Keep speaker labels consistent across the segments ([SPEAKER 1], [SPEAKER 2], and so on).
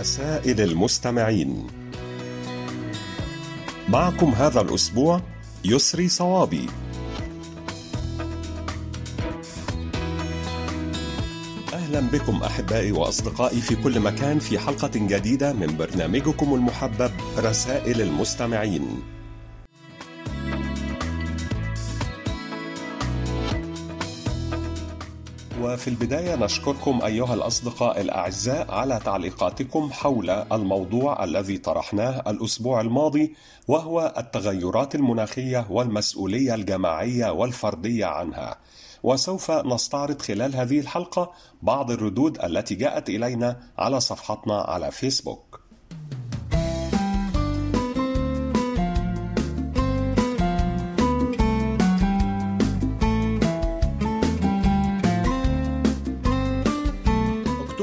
[SPEAKER 1] رسائل المستمعين. معكم هذا الأسبوع يسري صوابي. أهلا بكم أحبائي وأصدقائي في كل مكان في حلقة جديدة من برنامجكم المحبب رسائل المستمعين. وفي البداية نشكركم أيها الأصدقاء الأعزاء على تعليقاتكم حول الموضوع الذي طرحناه الأسبوع الماضي وهو التغيرات المناخية والمسؤولية الجماعية والفردية عنها. وسوف نستعرض خلال هذه الحلقة بعض الردود التي جاءت إلينا على صفحتنا على فيسبوك.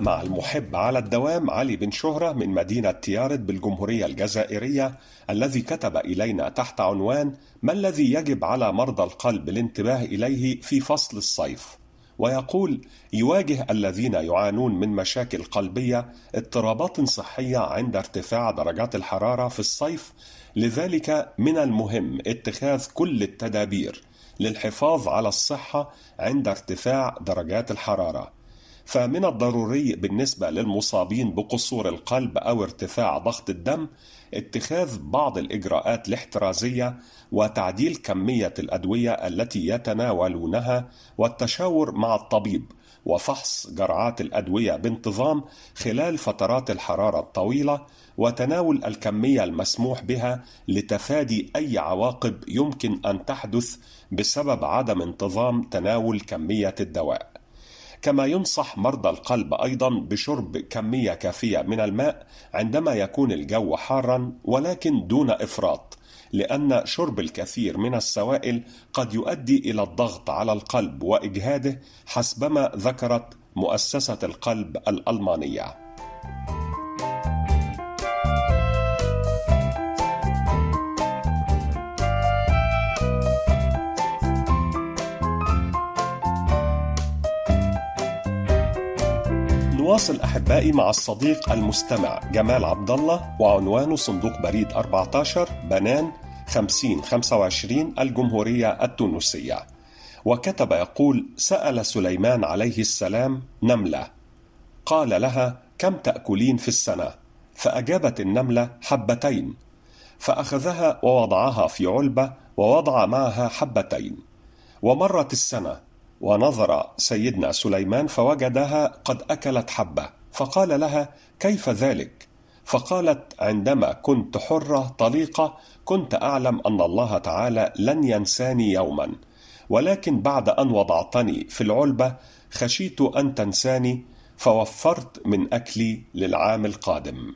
[SPEAKER 1] مع المحب على الدوام علي بن شهرة من مدينة تيارد بالجمهورية الجزائرية الذي كتب إلينا تحت عنوان ما الذي يجب على مرضى القلب الانتباه إليه في فصل الصيف? ويقول يواجه الذين يعانون من مشاكل قلبية اضطرابات صحية عند ارتفاع درجات الحرارة في الصيف لذلك من المهم اتخاذ كل التدابير للحفاظ على الصحة عند ارتفاع درجات الحرارة. فمن الضروري بالنسبة للمصابين بقصور القلب أو ارتفاع ضغط الدم اتخاذ بعض الإجراءات الاحترازية وتعديل كمية الأدوية التي يتناولونها والتشاور مع الطبيب وفحص جرعات الأدوية بانتظام خلال فترات الحرارة الطويلة وتناول الكمية المسموح بها لتفادي أي عواقب يمكن أن تحدث بسبب عدم انتظام تناول كمية الدواء. كما ينصح مرضى القلب أيضا بشرب كمية كافية من الماء عندما يكون الجو حارا ولكن دون إفراط لأن شرب الكثير من السوائل قد يؤدي إلى الضغط على القلب وإجهاده حسبما ذكرت مؤسسة القلب الألمانية. نواصل أحبائي مع الصديق المستمع جمال عبد الله وعنوانه صندوق بريد 14 بنان 50 25 الجمهورية التونسية. وكتب يقول: سأل سليمان عليه السلام نملة قال لها: كم تأكلين في السنة؟ فأجابت النملة حبتين فأخذها ووضعها في علبة ووضع معها حبتين ومرت السنة ونظر سيدنا سليمان فوجدها قد أكلت حبة فقال لها كيف ذلك؟ فقالت عندما كنت حرة طليقة كنت أعلم أن الله تعالى لن ينساني يوما ولكن بعد أن وضعتني في العلبة خشيت أن تنساني فوفرت من أكلي للعام القادم.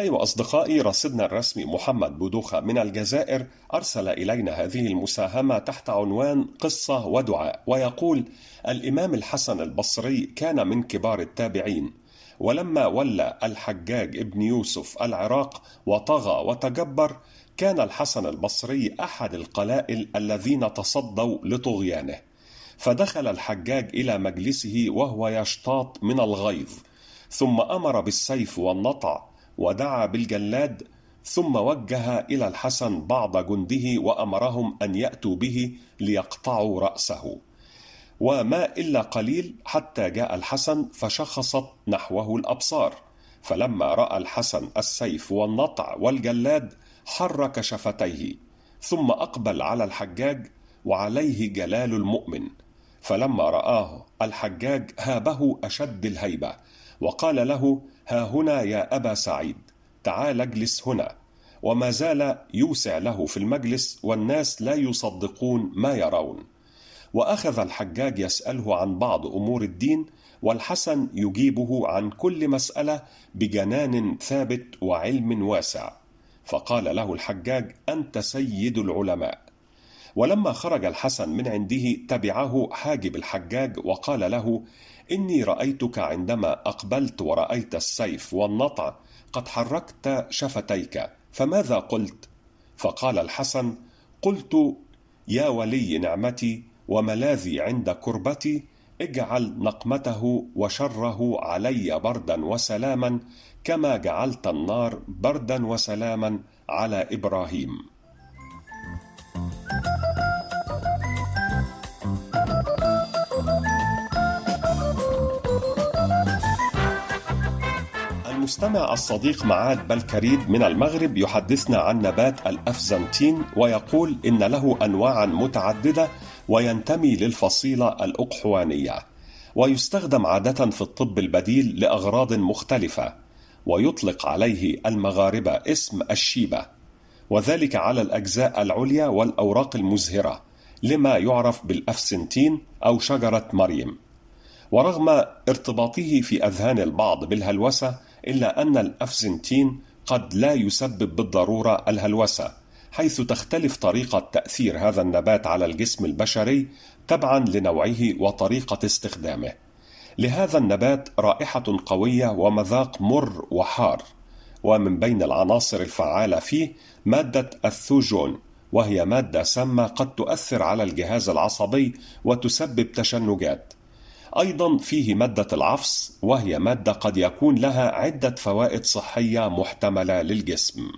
[SPEAKER 1] أحبائي وأصدقائي رصدنا الرسمي محمد بودوخة من الجزائر أرسل إلينا هذه المساهمة تحت عنوان قصة ودعاء ويقول الإمام الحسن البصري كان من كبار التابعين ولما ولى الحجاج ابن يوسف العراق وطغى وتجبر كان الحسن البصري أحد القلائل الذين تصدوا لطغيانه فدخل الحجاج إلى مجلسه وهو يشتاط من الغيظ ثم أمر بالسيف والنطع ودعا بالجلاد ثم وجه إلى الحسن بعض جنده وأمرهم أن يأتوا به ليقطعوا رأسه. وما إلا قليل حتى جاء الحسن فشخصت نحوه الأبصار. فلما رأى الحسن السيف والنطع والجلاد حرك شفتيه ثم أقبل على الحجاج وعليه جلال المؤمن. فلما رآه الحجاج هابه أشد الهيبة وقال له ها هنا يا أبا سعيد تعال اجلس هنا. وما زال يوسع له في المجلس والناس لا يصدقون ما يرون. وأخذ الحجاج يسأله عن بعض أمور الدين والحسن يجيبه عن كل مسألة بجنان ثابت وعلم واسع. فقال له الحجاج أنت سيد العلماء. ولما خرج الحسن من عنده تبعه حاجب الحجاج وقال له إني رأيتك عندما أقبلت ورأيت السيف والنطع قد حركت شفتيك فماذا قلت؟ فقال الحسن قلت يا ولي نعمتي وملاذي عند كربتي اجعل نقمته وشره علي بردا وسلاما كما جعلت النار بردا وسلاما على إبراهيم. المستمع الصديق معاد بلكريد من المغرب يحدثنا عن نبات الأفزنتين ويقول إن له أنواعا متعددة وينتمي للفصيلة الأقحوانية ويستخدم عادة في الطب البديل لأغراض مختلفة ويطلق عليه المغاربة اسم الشيبة وذلك على الأجزاء العليا والأوراق المزهرة لما يعرف بالأفسنتين أو شجرة مريم. ورغم ارتباطه في أذهان البعض بالهلوسة إلا أن الأفزنتين قد لا يسبب بالضرورة الهلوسة حيث تختلف طريقة تأثير هذا النبات على الجسم البشري تبعا لنوعه وطريقة استخدامه. لهذا النبات رائحة قوية ومذاق مر وحار ومن بين العناصر الفعالة فيه مادة الثوجون وهي مادة سامة قد تؤثر على الجهاز العصبي وتسبب تشنجات. أيضا فيه مادة العفص وهي مادة قد يكون لها عدة فوائد صحية محتملة للجسم.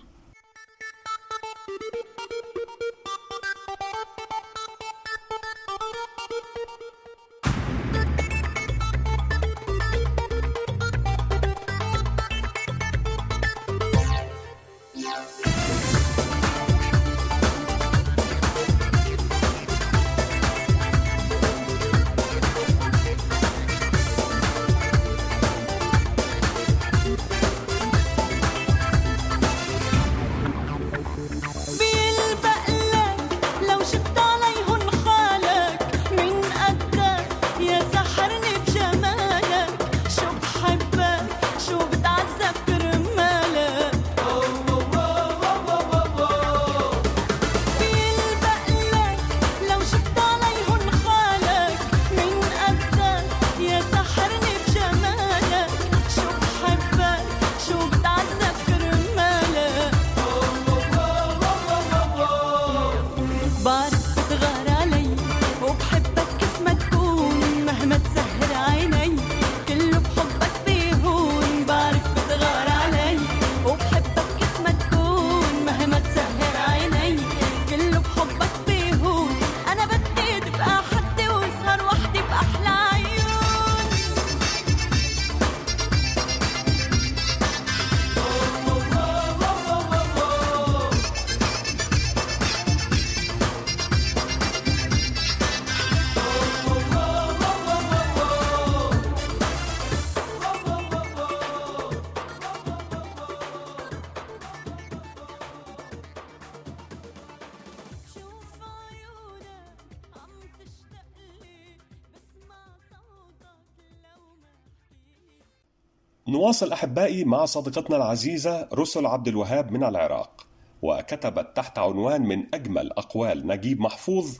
[SPEAKER 1] نواصل أحبائي مع صديقتنا العزيزة رسل عبد الوهاب من العراق وكتبت تحت عنوان من أجمل أقوال نجيب محفوظ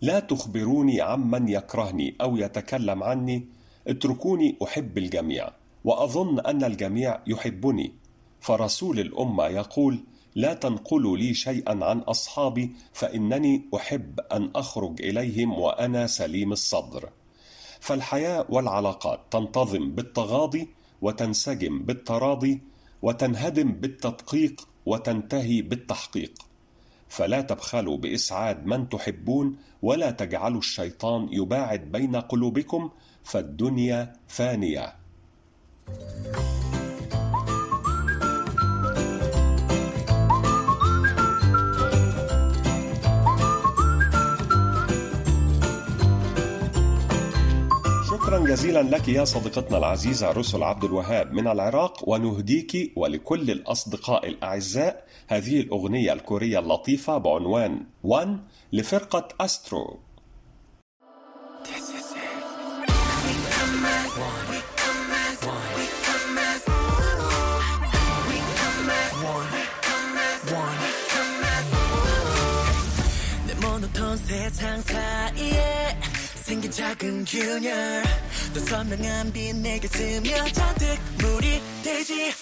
[SPEAKER 1] لا تخبروني عمن يكرهني أو يتكلم عني اتركوني أحب الجميع وأظن أن الجميع يحبني. فرسول الأمة يقول لا تنقلوا لي شيئا عن أصحابي فإنني أحب أن أخرج إليهم وأنا سليم الصدر. فالحياة والعلاقات تنتظم بالتغاضي وتنسجم بالتراضي وتنهدم بالتدقيق وتنتهي بالتحقيق. فلا تبخلوا بإسعاد من تحبون ولا تجعلوا الشيطان يباعد بين قلوبكم فالدنيا فانية. شكرا جزيلا لك يا صديقتنا العزيزة رسل عبد الوهاب من العراق ونهديك ولكل الأصدقاء الأعزاء هذه الأغنية الكورية اللطيفة بعنوان وان لفرقة أسترو
[SPEAKER 2] 내 모노톤 세상 사이에 생긴 작은 균열. 또 선명한 빛 내게 스며 잔뜩 물이 되지.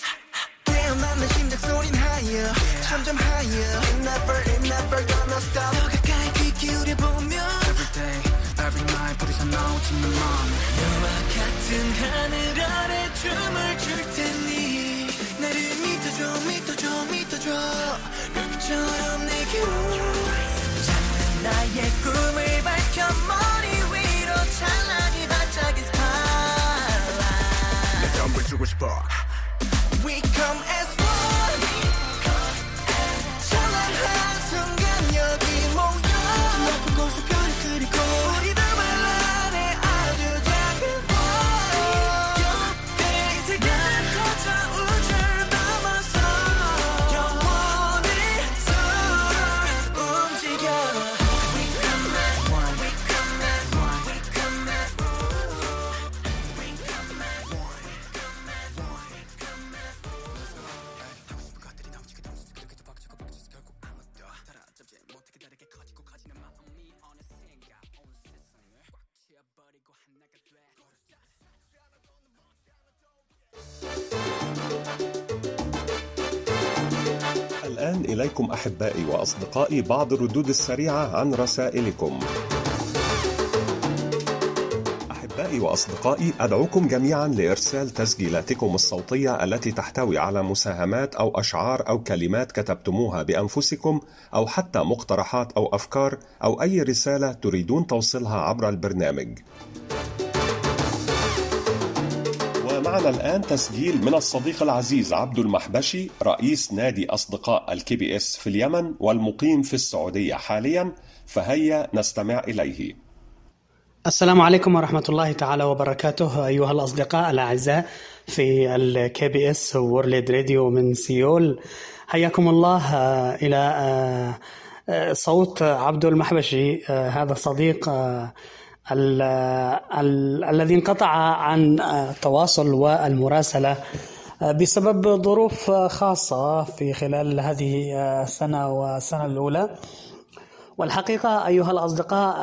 [SPEAKER 2] 깨어나는 심장 소린 higher 점점 higher It never, it never gonna stop. 더 가까이 귀 기울여보며 Every day, every night 부딪혀 나오지는 너와 같은 하늘 아래 춤을 출 테니. 나를 믿어줘 믿어줘 믿어줘
[SPEAKER 1] الآن إليكم أحبائي وأصدقائي بعض الردود السريعة عن رسائلكم. أحبائي وأصدقائي أدعوكم جميعا لإرسال تسجيلاتكم الصوتية التي تحتوي على مساهمات أو أشعار أو كلمات كتبتموها بأنفسكم أو حتى مقترحات أو أفكار أو أي رسالة تريدون توصيلها عبر البرنامج. ومعنا الآن تسجيل من الصديق العزيز عبد المحبشي رئيس نادي أصدقاء ال KBS في اليمن والمقيم في السعودية حاليا فهيا نستمع إليه.
[SPEAKER 3] السلام عليكم ورحمة الله تعالى وبركاته أيها الأصدقاء الأعزاء في ال KBS World Radio من سيول. حياكم الله آه، إلى آه، آه، صوت عبد المحبشي هذا الصديق آه، ال- ال- الذي انقطع عن التواصل والمراسلة آه، بسبب ظروف خاصة في خلال هذه السنة والسنة الأولى. والحقيقة أيها الأصدقاء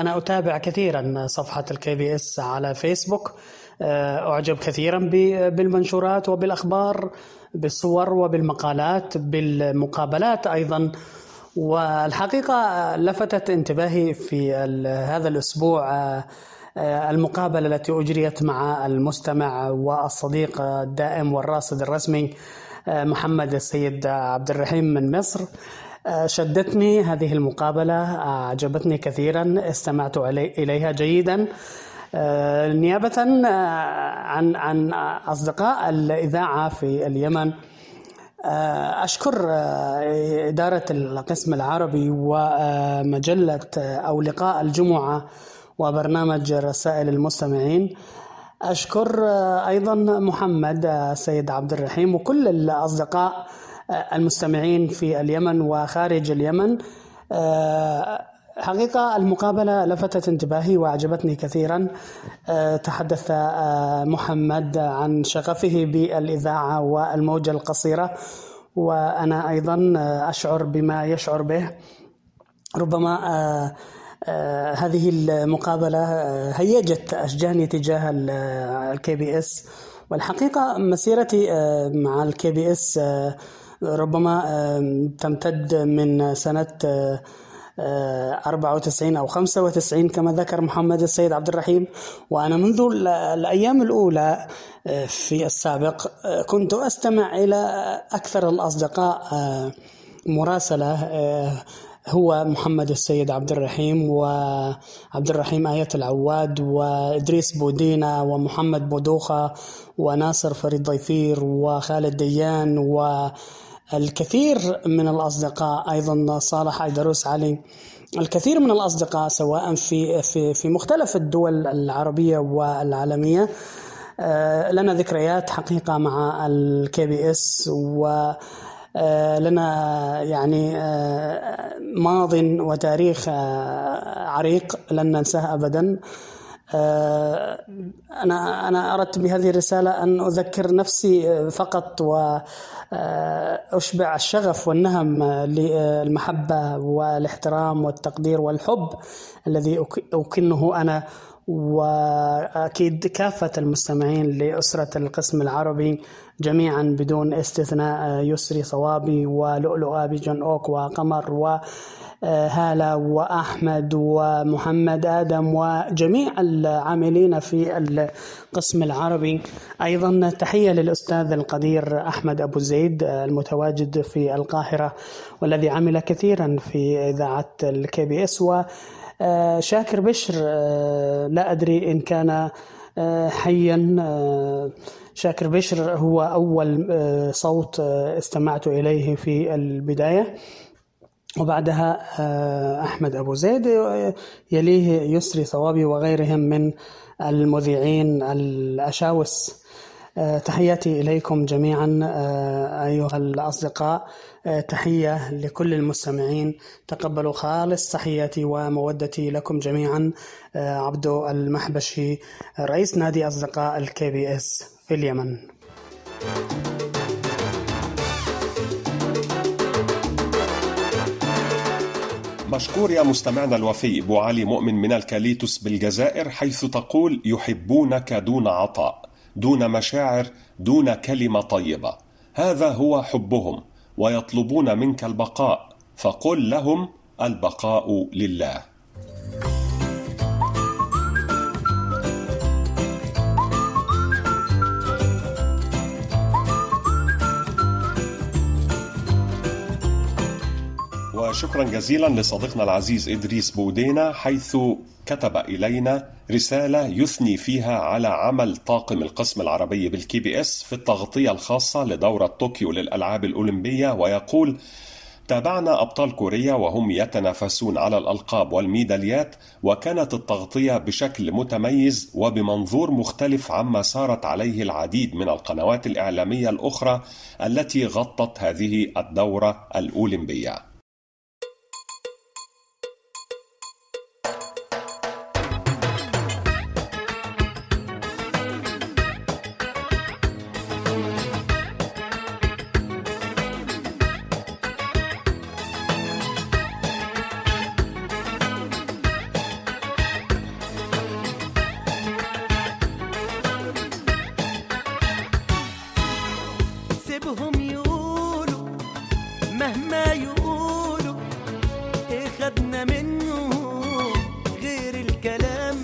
[SPEAKER 3] أنا أتابع كثيرا صفحة ال KBS على فيسبوك أعجب كثيرا بالمنشورات وبالأخبار بالصور وبالمقالات بالمقابلات أيضا. والحقيقة لفتت انتباهي في هذا الأسبوع آه، آه، المقابلة التي أجريت مع المستمع والصديق الدائم والراصد الرسمي آه، محمد السيد عبد الرحيم من مصر. شدتني هذه المقابلة أعجبتني كثيرا استمعت إليها جيدا. نيابة عن عن أصدقاء الإذاعة في اليمن. أشكر آه، إدارة القسم العربي ومجلة آه، أو لقاء الجمعة وبرنامج رسائل المستمعين. أشكر آه، أيضا محمد آه، السيد عبد الرحيم وكل الأصدقاء آه، المستمعين في اليمن وخارج اليمن. آه، حقيقة المقابلة لفتت انتباهي وأعجبتني كثيرا. آه، تحدث آه، محمد عن شغفه بالإذاعة والموجة القصيرة وأنا أيضا آه، أشعر بما يشعر به. ربما هذه المقابلة هيجت أشجاني تجاه ال KBS والحقيقة مسيرتي مع ال KBS ربما تمتد من سنة 94 أو 95 كما ذكر محمد السيد عبد الرحيم. وأنا منذ ال- الأيام الأولى آه، في السابق آه، كنت أستمع إلى أكثر الأصدقاء آه، مراسلة آه، هو محمد السيد عبد الرحيم وعبد الرحيم آية العواد وإدريس بودينا ومحمد بودوخة وناصر فريد ضيفير وخالد ديان والكثير من الأصدقاء أيضا صالح أيدروس علي الكثير من الأصدقاء سواء في في في مختلف الدول العربية والعالمية. آه، لنا ذكريات حقيقة مع ال KBS و آه، لنا يعني آه، ماض وتاريخ عريق لن ننساه ابدا. أنا أنا أردت بهذه الرسالة أن أذكر نفسي فقط واشبع الشغف والنهم آه، للمحبة والاحترام والتقدير والحب الذي أك- أكنه أنا. وأكيد كافة المستمعين لأسرة القسم العربي جميعا بدون استثناء يسري صوابي ولؤلؤ ابي جون أوك وقمر وهالة وأحمد ومحمد آدم وجميع العاملين في القسم العربي. أيضا تحية للأستاذ القدير أحمد أبو زيد المتواجد في القاهرة والذي عمل كثيرا في إذاعة ال KBS و آه، شاكر بشر آه، لا أدري إن كان آه، حيا آه، شاكر بشر هو أول آه، صوت آه، استمعت إليه في البداية. وبعدها آه، أحمد أبو زيد آه، يليه يسري صوابي وغيرهم من المذيعين الأشاوس. آه، تحياتي إليكم جميعا آه، أيها الأصدقاء. آه، تحية لكل المستمعين. تقبلوا خالص تحياتي ومودتي لكم جميعا آه، عبدو المحبشي رئيس نادي أصدقاء ال KBS في اليمن.
[SPEAKER 1] مشكور يا مستمعنا الوفي أبو علي مؤمن من الكاليتوس بالجزائر حيث تقول يحبونك دون عطاء. دون مشاعر دون كلمة طيبة. هذا هو حبهم ويطلبون منك البقاء. فقل لهم البقاء لله. وشكرا جزيلا لصديقنا العزيز إدريس بودينا حيث كتب إلينا رسالة يثني فيها على عمل طاقم القسم العربي بال KBS في التغطية الخاصة لدورة طوكيو للألعاب الأولمبية ويقول تابعنا أبطال كوريا وهم يتنافسون على الألقاب والميداليات وكانت التغطية بشكل متميز وبمنظور مختلف عما سارت عليه العديد من القنوات الإعلامية الأخرى التي غطت هذه الدورة الأولمبية.
[SPEAKER 2] سيبهم يقولوا مهما يقولوا إيه خدنا منه غير الكلام.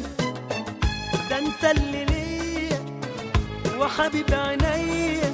[SPEAKER 2] ده انت اللي ليا وحبيب عينيا.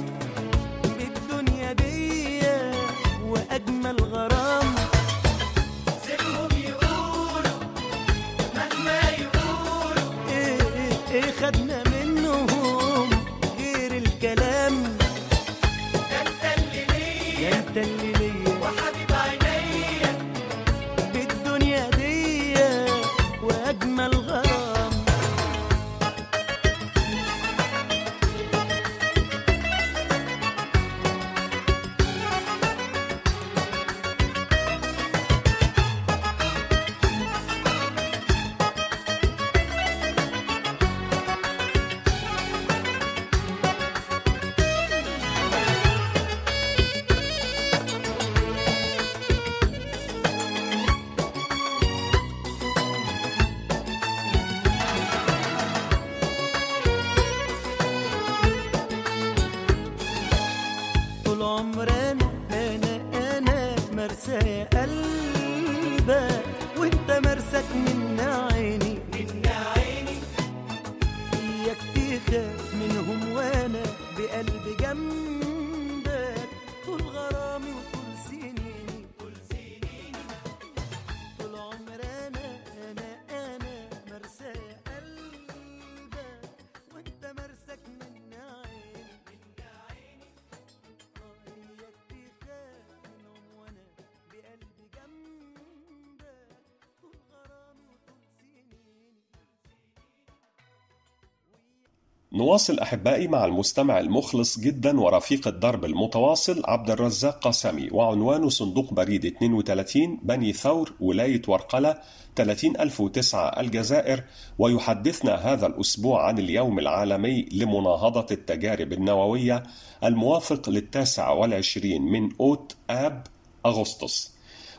[SPEAKER 1] نواصل أحبائي مع المستمع المخلص جدا ورفيق الدرب المتواصل عبد الرزاق قاسمي وعنوانه صندوق بريد 32 بني ثور ولاية ورقلة 30009 الجزائر. ويحدثنا هذا الأسبوع عن اليوم العالمي لمناهضة التجارب النووية الموافق للتاسع والعشرين من أوت آب أغسطس.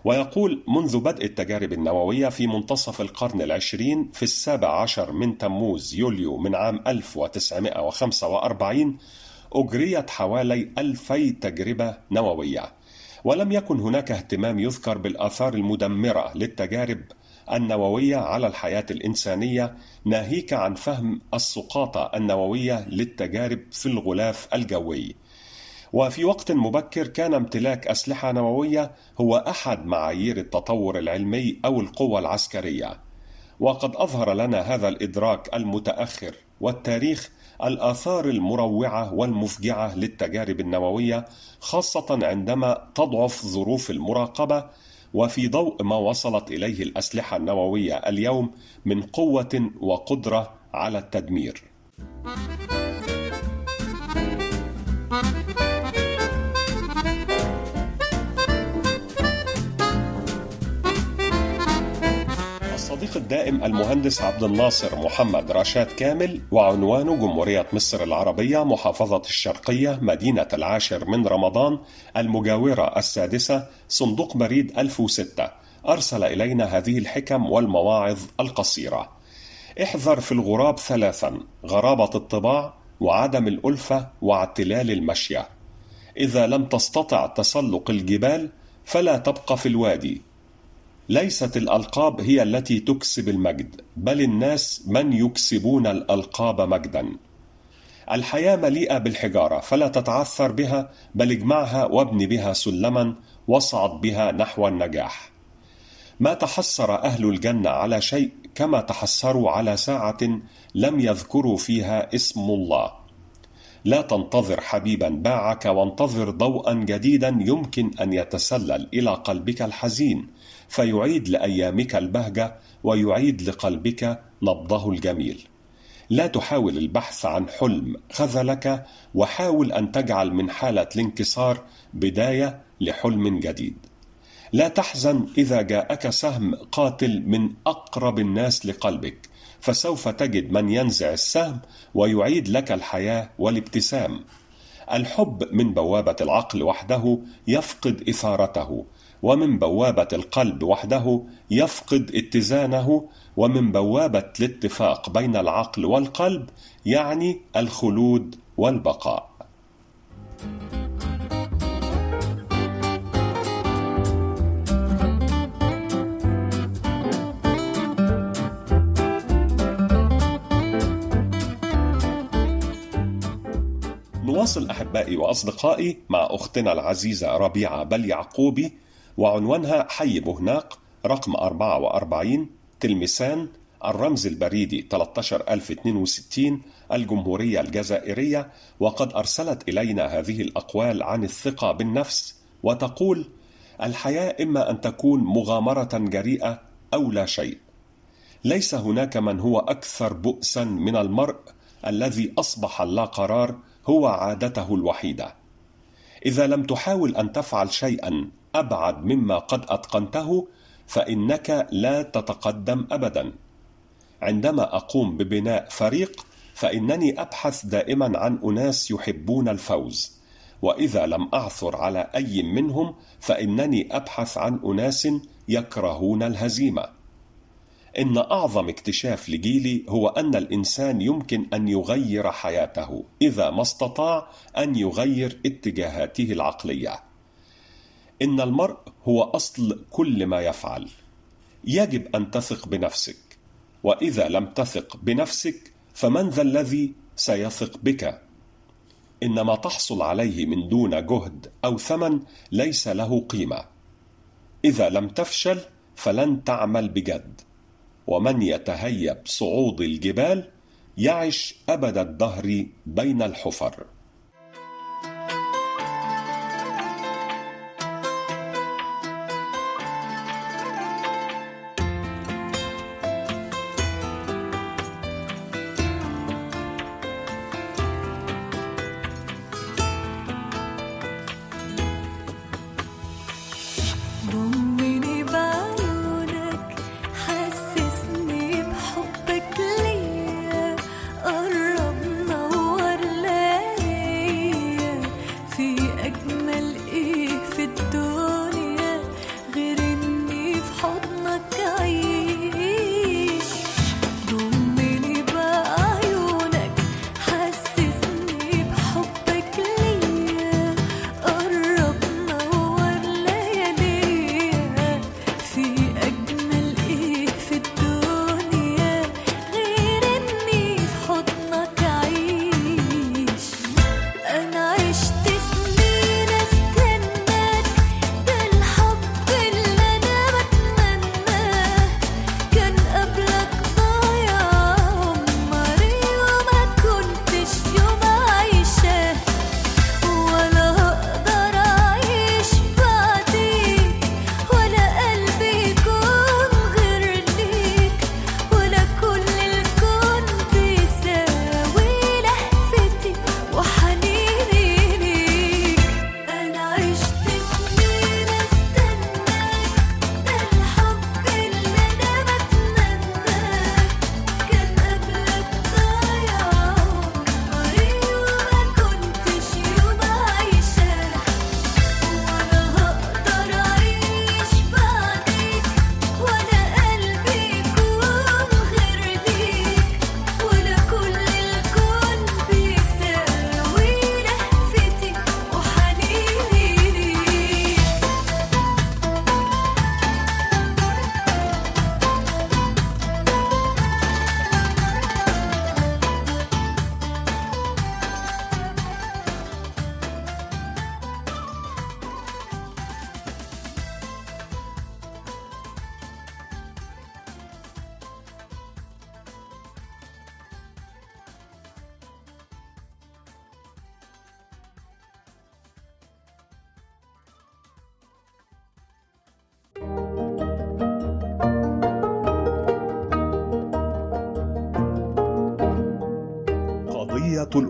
[SPEAKER 1] ويقول منذ بدء التجارب النووية في منتصف القرن العشرين في السابع عشر من تموز يوليو من عام 1945 أجريت حوالي ألفي تجربة نووية. ولم يكن هناك اهتمام يذكر بالآثار المدمرة للتجارب النووية على الحياة الإنسانية ناهيك عن فهم السقاطة النووية للتجارب في الغلاف الجوي. وفي وقت مبكر كان امتلاك أسلحة نووية هو أحد معايير التطور العلمي أو القوة العسكرية. وقد أظهر لنا هذا الإدراك المتأخر والتاريخ الآثار المروعة والمفجعة للتجارب النووية خاصة عندما تضعف ظروف المراقبة وفي ضوء ما وصلت إليه الأسلحة النووية اليوم من قوة وقدرة على التدمير. الصديق الدائم المهندس عبد الناصر محمد رشاد كامل وعنوانه جمهورية مصر العربية محافظة الشرقية مدينة العاشر من رمضان المجاورة السادسة صندوق بريد 1006 أرسل إلينا هذه الحكم والمواعظ القصيرة. احذر في الغراب ثلاثا غرابة الطباع وعدم الألفة واعتلال المشية. إذا لم تستطع تسلق الجبال فلا تبقى في الوادي. ليست الألقاب هي التي تكسب المجد بل الناس من يكسبون الألقاب مجدا. الحياة مليئة بالحجارة فلا تتعثر بها بل اجمعها وابن بها سلما واصعد بها نحو النجاح. ما تحسر أهل الجنة على شيء كما تحسروا على ساعة لم يذكروا فيها اسم الله. لا تنتظر حبيبا باعك وانتظر ضوءا جديدا يمكن أن يتسلل إلى قلبك الحزين. فيعيد لأيامك البهجة ويعيد لقلبك نبضه الجميل. لا تحاول البحث عن حلم خذلك وحاول أن تجعل من حالة الانكسار بداية لحلم جديد. لا تحزن إذا جاءك سهم قاتل من أقرب الناس لقلبك فسوف تجد من ينزع السهم ويعيد لك الحياة والابتسام. الحب من بوابة العقل وحده يفقد إثارته ومن بوابة القلب وحده يفقد اتزانه ومن بوابة الاتفاق بين العقل والقلب يعني الخلود والبقاء. نواصل أحبائي وأصدقائي مع أختنا العزيزة ربيعة بل يعقوبي وعنوانها حي بهناق رقم 44 تلمسان الرمز البريدي 13062 الجمهورية الجزائرية وقد أرسلت إلينا هذه الأقوال عن الثقة بالنفس وتقول الحياة إما أن تكون مغامرة جريئة أو لا شيء. ليس هناك من هو أكثر بؤسا من المرء الذي أصبح اللا قرار هو عادته الوحيدة. إذا لم تحاول أن تفعل شيئا أبعد مما قد أتقنته فإنك لا تتقدم أبدا. عندما أقوم ببناء فريق فإنني أبحث دائما عن أناس يحبون الفوز. وإذا لم أعثر على أي منهم فإنني أبحث عن أناس يكرهون الهزيمة. إن أعظم اكتشاف لجيلي هو أن الإنسان يمكن أن يغير حياته إذا ما استطاع أن يغير اتجاهاته العقلية. إن المرء هو أصل كل ما يفعل. يجب أن تثق بنفسك. وإذا لم تثق بنفسك فمن ذا الذي سيثق بك؟ إن ما تحصل عليه من دون جهد أو ثمن ليس له قيمة. إذا لم تفشل فلن تعمل بجد. ومن يتهيب صعود الجبال يعش أبد الدهر بين الحفر.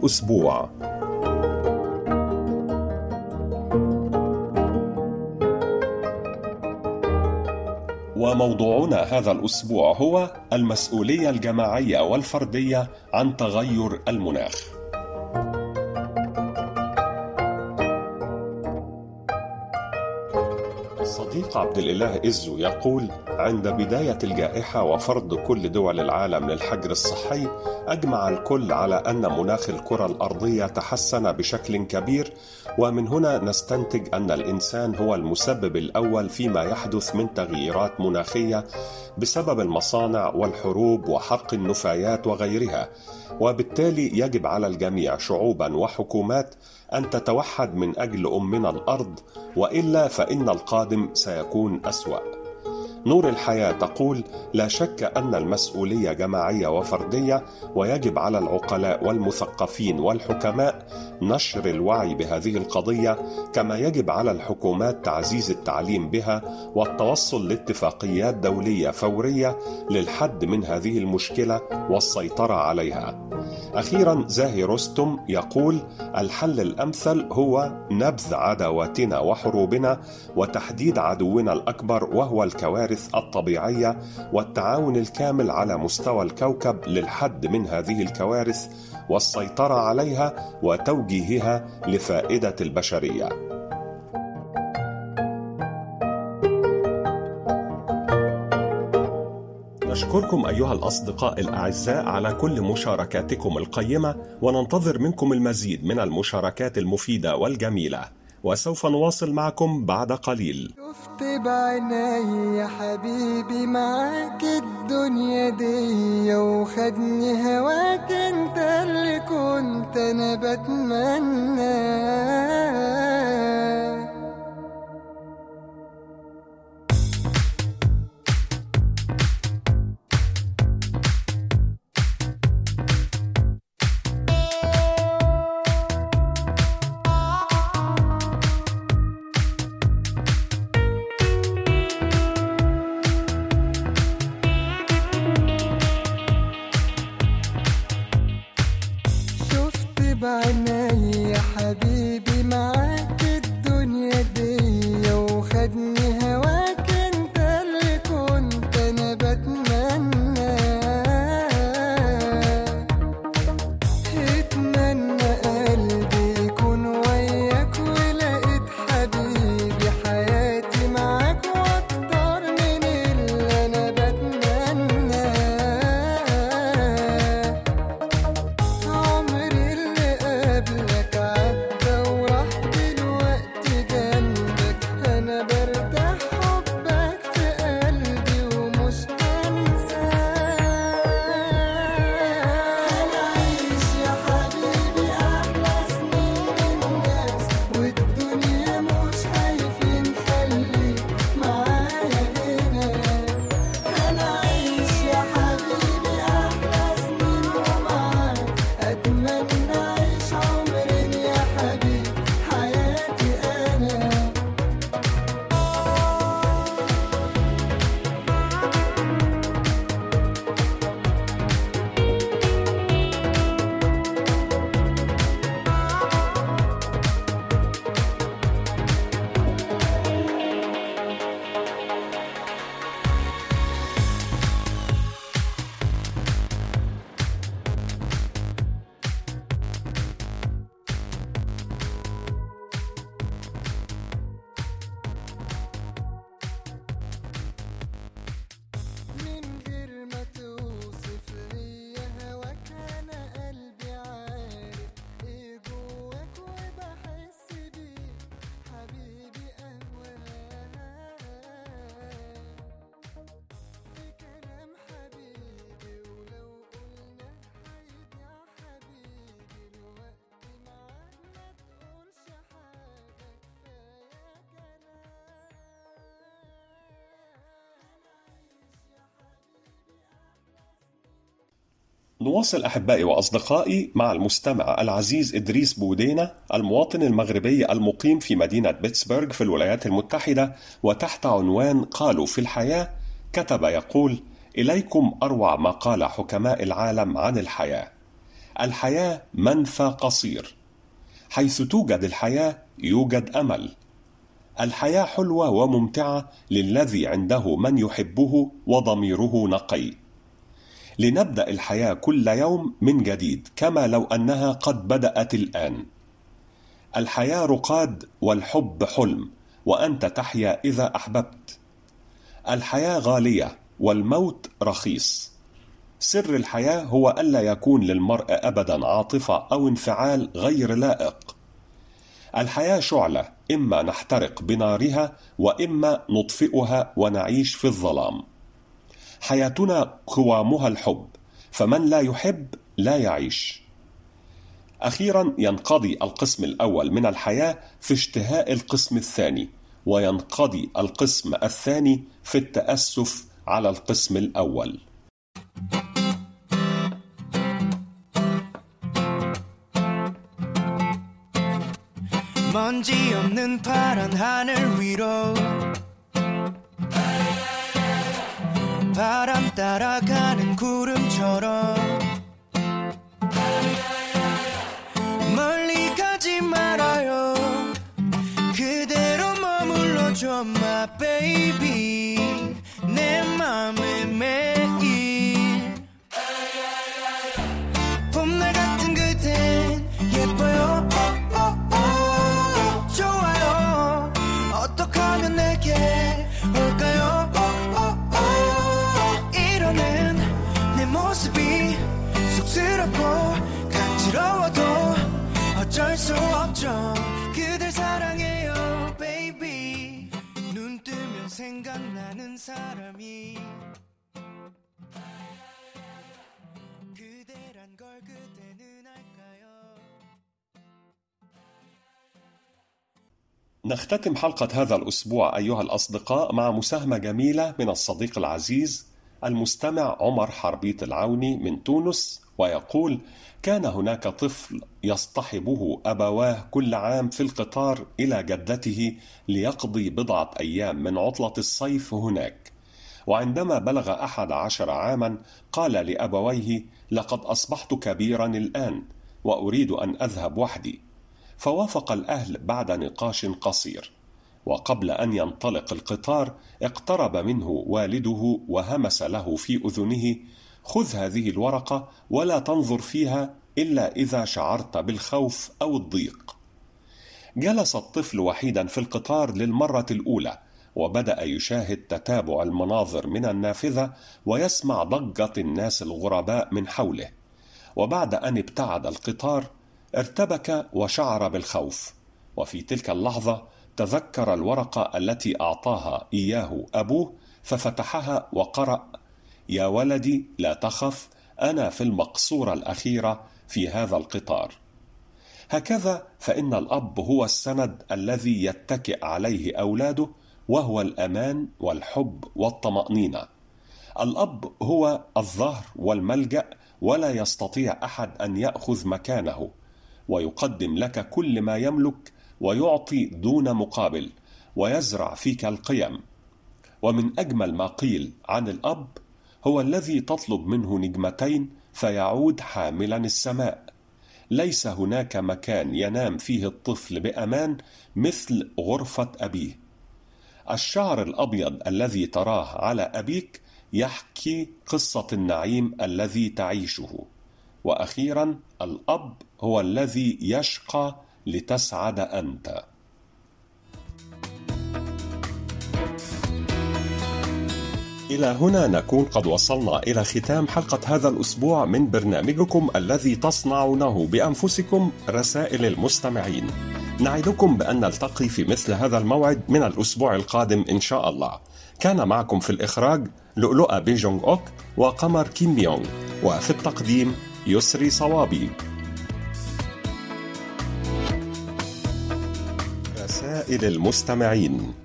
[SPEAKER 1] قضيه الأسبوع. وموضوعنا هذا الأسبوع هو المسؤولية الجماعية والفردية عن تغير المناخ. صديق عبد الإله إزو يقول عند بداية الجائحة وفرض كل دول العالم للحجر الصحي أجمع الكل على أن مناخ الكرة الأرضية تحسن بشكل كبير ومن هنا نستنتج أن الإنسان هو المسبب الأول فيما يحدث من تغييرات مناخية بسبب المصانع والحروب وحرق النفايات وغيرها وبالتالي يجب على الجميع شعوبا وحكومات أن تتوحد من أجل أمنا الأرض وإلا فإن القادم سيكون أسوأ. نور الحياة تقول لا شك أن المسؤولية جماعية وفردية ويجب على العقلاء والمثقفين والحكماء نشر الوعي بهذه القضية كما يجب على الحكومات تعزيز التعليم بها والتوصل لاتفاقيات دولية فورية للحد من هذه المشكلة والسيطرة عليها. أخيرا زاهي رستم يقول الحل الأمثل هو نبذ عداواتنا وحروبنا وتحديد عدونا الأكبر وهو الكوارث الطبيعية والتعاون الكامل على مستوى الكوكب للحد من هذه الكوارث والسيطرة عليها وتوجيهها لفائدة البشرية. نشكركم أيها الأصدقاء الأعزاء على كل مشاركاتكم القيمة وننتظر منكم المزيد من المشاركات المفيدة والجميلة. وسوف نواصل معكم بعد قليل.
[SPEAKER 4] شفت بعيني يا حبيبي معاك الدنيا دي وخدني هواك انت اللي كنت أنا بتمنى.
[SPEAKER 1] نواصل أحبائي وأصدقائي مع المستمع العزيز إدريس بودينة المواطن المغربي المقيم في مدينة بيتسبرغ في الولايات المتحدة وتحت عنوان قالوا في الحياة كتب يقول إليكم أروع ما قال حكماء العالم عن الحياة. الحياة منفى قصير. حيث توجد الحياة يوجد أمل. الحياة حلوة وممتعة للذي عنده من يحبه وضميره نقي. لنبدأ الحياة كل يوم من جديد كما لو أنها قد بدأت الآن. الحياة رقاد والحب حلم وأنت تحيا إذا أحببت. الحياة غالية والموت رخيص. سر الحياة هو ألا يكون للمرء ابدا عاطفة أو انفعال غير لائق. الحياة شعلة إما نحترق بنارها وإما نطفئها ونعيش في الظلام. حياتنا قوامها الحب فمن لا يحب لا يعيش اخيرا ينقضي القسم الاول من الحياه في اشتهاء القسم الثاني وينقضي القسم الثاني في التاسف على القسم الاول
[SPEAKER 2] 먼지 없는 파란 하늘 위로 바람 따라가는 구름처럼. 멀리 가지 말아요. 그대로 머물러줘 my baby 사람이 그대란 걸 그대는 알까요
[SPEAKER 1] نختتم حلقة هذا الأسبوع أيها الأصدقاء مع مساهمة جميلة من الصديق العزيز المستمع عمر حربيط العوني من تونس ويقول كان هناك طفل يصطحبه أبواه كل عام في القطار إلى جدته ليقضي بضعة أيام من عطلة الصيف هناك. وعندما بلغ أحد عشر عاما قال لأبويه لقد أصبحت كبيرا الآن وأريد أن أذهب وحدي. فوافق الأهل بعد نقاش قصير. وقبل أن ينطلق القطار اقترب منه والده وهمس له في أذنه خذ هذه الورقة ولا تنظر فيها إلا إذا شعرت بالخوف أو الضيق. جلس الطفل وحيدا في القطار للمرة الأولى وبدأ يشاهد تتابع المناظر من النافذة ويسمع ضجة الناس الغرباء من حوله. وبعد أن ابتعد القطار ارتبك وشعر بالخوف. وفي تلك اللحظة تذكر الورقة التي أعطاها إياه أبوه ففتحها وقرأ يا ولدي لا تخف أنا في المقصورة الأخيرة في هذا القطار. هكذا فإن الأب هو السند الذي يتكئ عليه أولاده وهو الأمان والحب والطمأنينة. الأب هو الظهر والملجأ ولا يستطيع أحد أن يأخذ مكانه. ويقدم لك كل ما يملك ويعطي دون مقابل ويزرع فيك القيم. ومن أجمل ما قيل عن الأب هو الذي تطلب منه نجمتين فيعود حاملا السماء. ليس هناك مكان ينام فيه الطفل بأمان مثل غرفة أبيه. الشعر الأبيض الذي تراه على أبيك يحكي قصة النعيم الذي تعيشه. وأخيرا الأب هو الذي يشقى لتسعد أنت. إلى هنا نكون قد وصلنا إلى ختام حلقة هذا الأسبوع من برنامجكم الذي تصنعونه بأنفسكم رسائل المستمعين. نعدكم بأن نلتقي في مثل هذا الموعد من الأسبوع القادم إن شاء الله. كان معكم في الإخراج لؤلؤة بيجونغ أوك وقمر كيم بيونغ وفي التقديم يسري صوابي. رسائل المستمعين